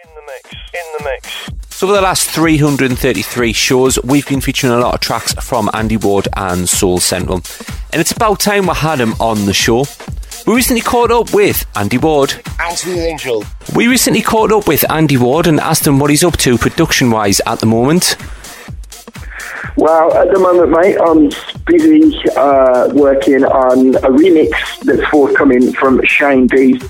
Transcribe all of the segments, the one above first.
In the mix. In the mix. So, for the last 333 shows, we've been featuring a lot of tracks from Andy Ward and Soul Central. And it's about time we had him on the show. We recently caught up with Andy Ward. Anthony Angel. We recently caught up with Andy Ward and asked him what he's up to production wise at the moment. Well, at the moment, mate, I'm busy uh, working on a remix that's forthcoming from Shane D.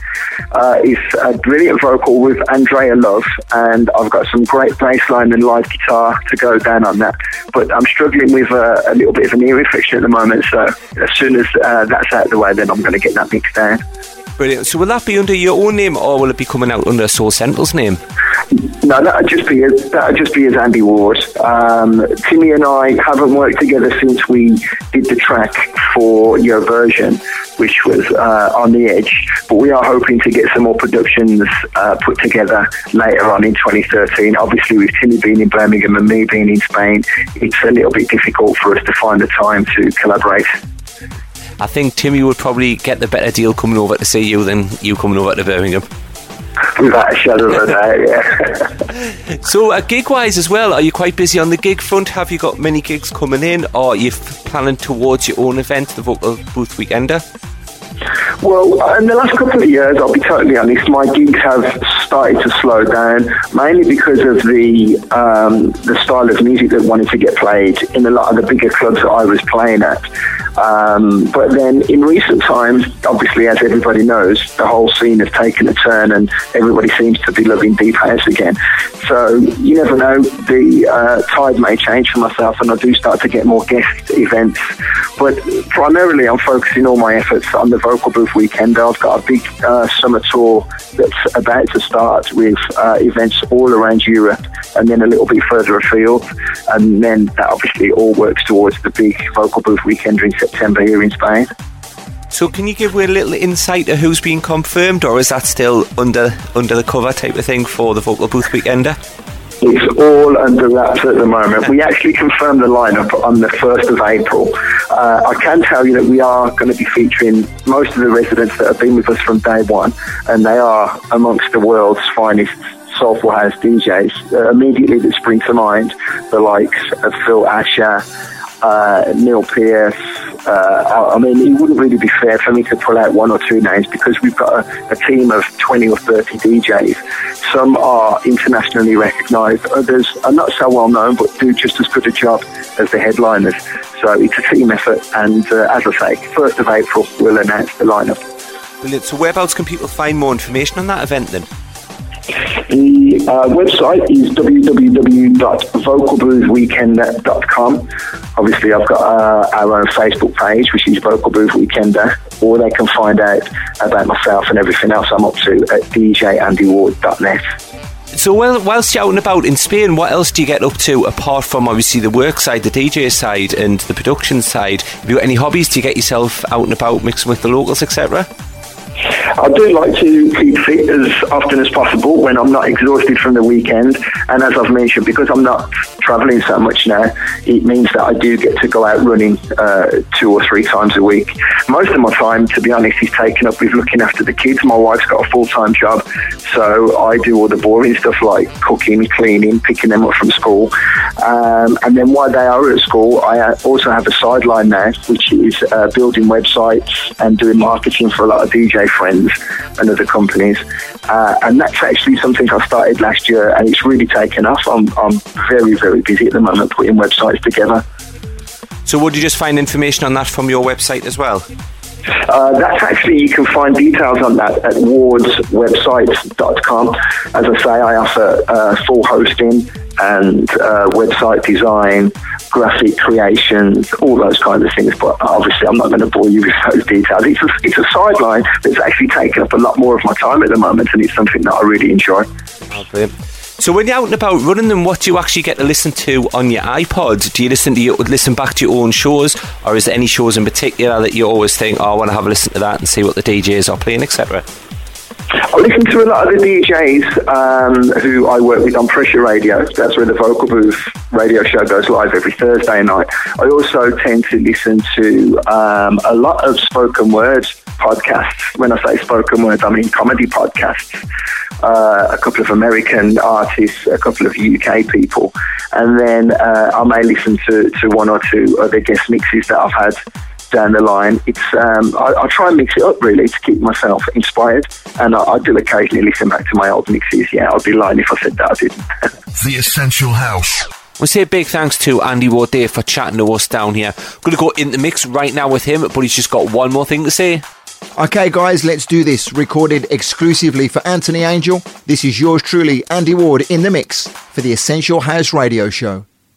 Uh, it's a brilliant vocal with Andrea Love, and I've got some great bass line and live guitar to go down on that. But I'm struggling with uh, a little bit of an ear infection at the moment, so as soon as uh, that's out of the way, then I'm going to get that mixed down. Brilliant. So, will that be under your own name or will it be coming out under Soul Central's name? No, that'd just be as, that'd just be as Andy Ward. Um, Timmy and I haven't worked together since we did the track for your version, which was uh, on the edge. But we are hoping to get some more productions uh, put together later on in 2013. Obviously, with Timmy being in Birmingham and me being in Spain, it's a little bit difficult for us to find the time to collaborate. I think Timmy would probably get the better deal coming over to see you than you coming over to Birmingham. A shadow of a doubt, yeah. So, uh, gig wise as well, are you quite busy on the gig front? Have you got many gigs coming in, or are you planning towards your own event, the Vocal Booth Weekender? Well, in the last couple of years, I'll be totally honest, my gigs have started to slow down, mainly because of the um, the style of music that wanted to get played in a lot of the bigger clubs that I was playing at. Um, but then in recent times, obviously, as everybody knows, the whole scene has taken a turn and everybody seems to be loving deep house again. So you never know, the uh, tide may change for myself and I do start to get more guest events. But primarily, I'm focusing all my efforts on the Vocal Booth Weekend. I've got a big uh, summer tour that's about to start with uh, events all around Europe and then a little bit further afield. And then that obviously all works towards the big Vocal Booth Weekend in September here in Spain. So, can you give me a little insight of who's been confirmed, or is that still under under the cover type of thing for the Vocal Booth Weekender? It's all under wraps at the moment. We actually confirmed the lineup on the 1st of April. Uh, I can tell you that we are going to be featuring most of the residents that have been with us from day one, and they are amongst the world's finest soulful house DJs. Uh, immediately that spring to mind, the likes of Phil Asher, uh, Neil Pierce. Uh, I mean, it wouldn't really be fair for me to pull out one or two names because we've got a, a team of 20 or 30 DJs. Some are internationally recognised, others are not so well known but do just as good a job as the headliners. So it's a team effort, and uh, as I say, 1st of April we'll announce the lineup. Brilliant. So, whereabouts can people find more information on that event then? The uh, website is www.vocalboothweekender.com. Obviously, I've got uh, our own Facebook page, which is Vocal Booth Weekender, or they can find out about myself and everything else I'm up to at djandyward.net. So, well, whilst you're out and about in Spain, what else do you get up to apart from obviously the work side, the DJ side, and the production side? Have you got any hobbies? Do you get yourself out and about mixing with the locals, etc.? I do like to keep fit as often as possible when I'm not exhausted from the weekend. And as I've mentioned, because I'm not travelling so much now, it means that I do get to go out running uh, two or three times a week. Most of my time, to be honest, is taken up with looking after the kids. My wife's got a full time job, so I do all the boring stuff like cooking, cleaning, picking them up from school. Um, and then while they are at school, I also have a sideline now, which is uh, building websites and doing marketing for a lot of DJ friends and other companies. Uh, and that's actually something I started last year, and it's really taken off. I'm, I'm very, very busy at the moment putting websites together. So, would you just find information on that from your website as well? Uh, that's actually, you can find details on that at wardswebsite.com. As I say, I offer uh, full hosting and uh, website design, graphic creations, all those kinds of things. But obviously, I'm not going to bore you with those details. It's a, it's a sideline that's actually taken up a lot more of my time at the moment, and it's something that I really enjoy. Oh, so when you're out and about running them, what do you actually get to listen to on your iPod? Do you listen to your, listen back to your own shows, or is there any shows in particular that you always think, oh, I want to have a listen to that and see what the DJs are playing, etc.? I listen to a lot of the DJs um, who I work with on Pressure Radio. That's where the Vocal Booth radio show goes live every Thursday night. I also tend to listen to um, a lot of spoken word podcasts. When I say spoken word, I mean comedy podcasts. Uh, a couple of American artists, a couple of UK people, and then uh, I may listen to, to one or two other guest mixes that I've had down the line. It's um, I, I, try and mix it up really to keep myself inspired, and I, I, do occasionally listen back to my old mixes. Yeah, I'd be lying if I said that I didn't. the Essential House. We say a big thanks to Andy Ward there for chatting to us down here. I'm going to go in the mix right now with him, but he's just got one more thing to say. Okay, guys, let's do this. Recorded exclusively for Anthony Angel. This is yours truly, Andy Ward, in the mix for the Essential House Radio Show.